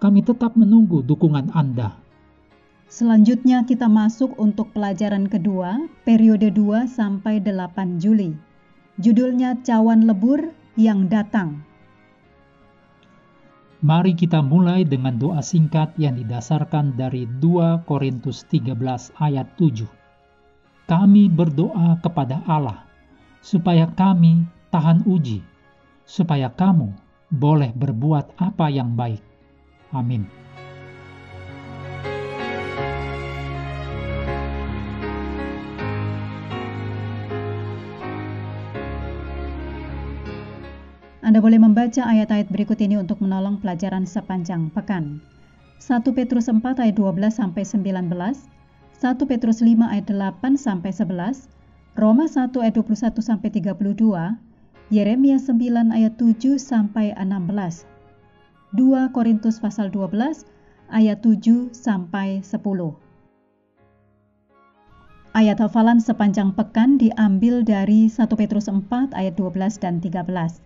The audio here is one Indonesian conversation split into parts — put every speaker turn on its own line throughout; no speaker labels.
kami tetap menunggu dukungan Anda.
Selanjutnya kita masuk untuk pelajaran kedua, periode 2 sampai 8 Juli. Judulnya Cawan Lebur yang Datang.
Mari kita mulai dengan doa singkat yang didasarkan dari 2 Korintus 13 ayat 7. Kami berdoa kepada Allah supaya kami tahan uji, supaya kamu boleh berbuat apa yang baik Amin.
Anda boleh membaca ayat-ayat berikut ini untuk menolong pelajaran sepanjang pekan. 1 Petrus 4 ayat 12 sampai 19, 1 Petrus 5 ayat 8 sampai 11, Roma 1 ayat 21 sampai 32, Yeremia 9 ayat 7 sampai 16, 2 Korintus pasal 12 ayat 7 sampai 10. Ayat hafalan sepanjang pekan diambil dari 1 Petrus 4 ayat 12 dan 13.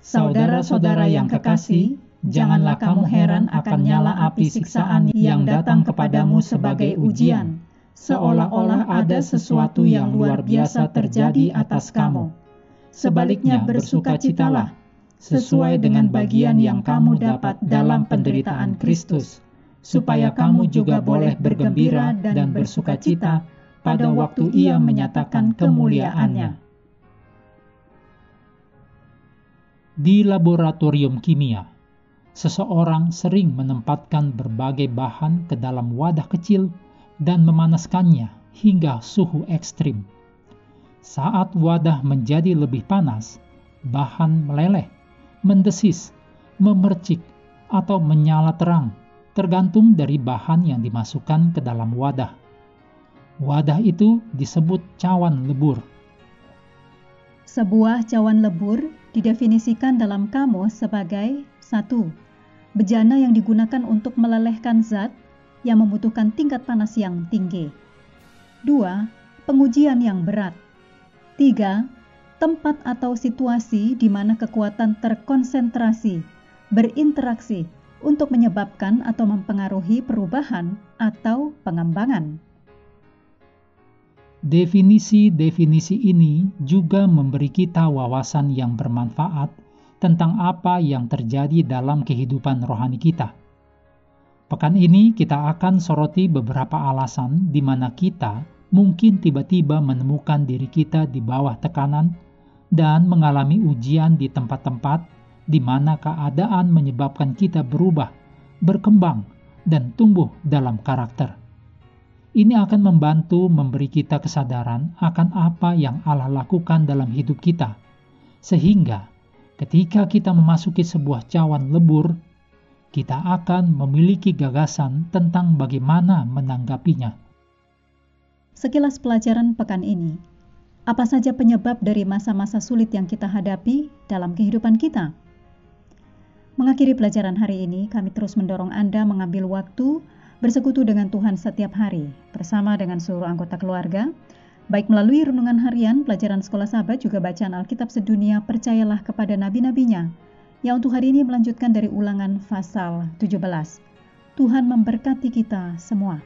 Saudara-saudara yang kekasih, janganlah kamu heran akan nyala api siksaan yang datang kepadamu sebagai ujian, seolah-olah ada sesuatu yang luar biasa terjadi atas kamu. Sebaliknya bersukacitalah, sesuai dengan bagian yang kamu dapat dalam penderitaan Kristus, supaya kamu juga boleh bergembira dan bersukacita pada waktu Ia menyatakan kemuliaannya.
Di laboratorium kimia, seseorang sering menempatkan berbagai bahan ke dalam wadah kecil dan memanaskannya hingga suhu ekstrim. Saat wadah menjadi lebih panas, bahan meleleh mendesis, memercik, atau menyala terang, tergantung dari bahan yang dimasukkan ke dalam wadah. Wadah itu disebut cawan lebur.
Sebuah cawan lebur didefinisikan dalam kamus sebagai satu Bejana yang digunakan untuk melelehkan zat yang membutuhkan tingkat panas yang tinggi. 2. Pengujian yang berat. 3 tempat atau situasi di mana kekuatan terkonsentrasi, berinteraksi untuk menyebabkan atau mempengaruhi perubahan atau pengembangan.
Definisi-definisi ini juga memberi kita wawasan yang bermanfaat tentang apa yang terjadi dalam kehidupan rohani kita. Pekan ini kita akan soroti beberapa alasan di mana kita mungkin tiba-tiba menemukan diri kita di bawah tekanan dan mengalami ujian di tempat-tempat di mana keadaan menyebabkan kita berubah, berkembang, dan tumbuh dalam karakter. Ini akan membantu memberi kita kesadaran akan apa yang Allah lakukan dalam hidup kita, sehingga ketika kita memasuki sebuah cawan lebur, kita akan memiliki gagasan tentang bagaimana menanggapinya.
Sekilas pelajaran pekan ini apa saja penyebab dari masa-masa sulit yang kita hadapi dalam kehidupan kita? Mengakhiri pelajaran hari ini, kami terus mendorong Anda mengambil waktu bersekutu dengan Tuhan setiap hari bersama dengan seluruh anggota keluarga, baik melalui renungan harian, pelajaran sekolah sahabat, juga bacaan Alkitab sedunia, percayalah kepada nabi-nabinya, yang untuk hari ini melanjutkan dari ulangan pasal 17. Tuhan memberkati kita semua.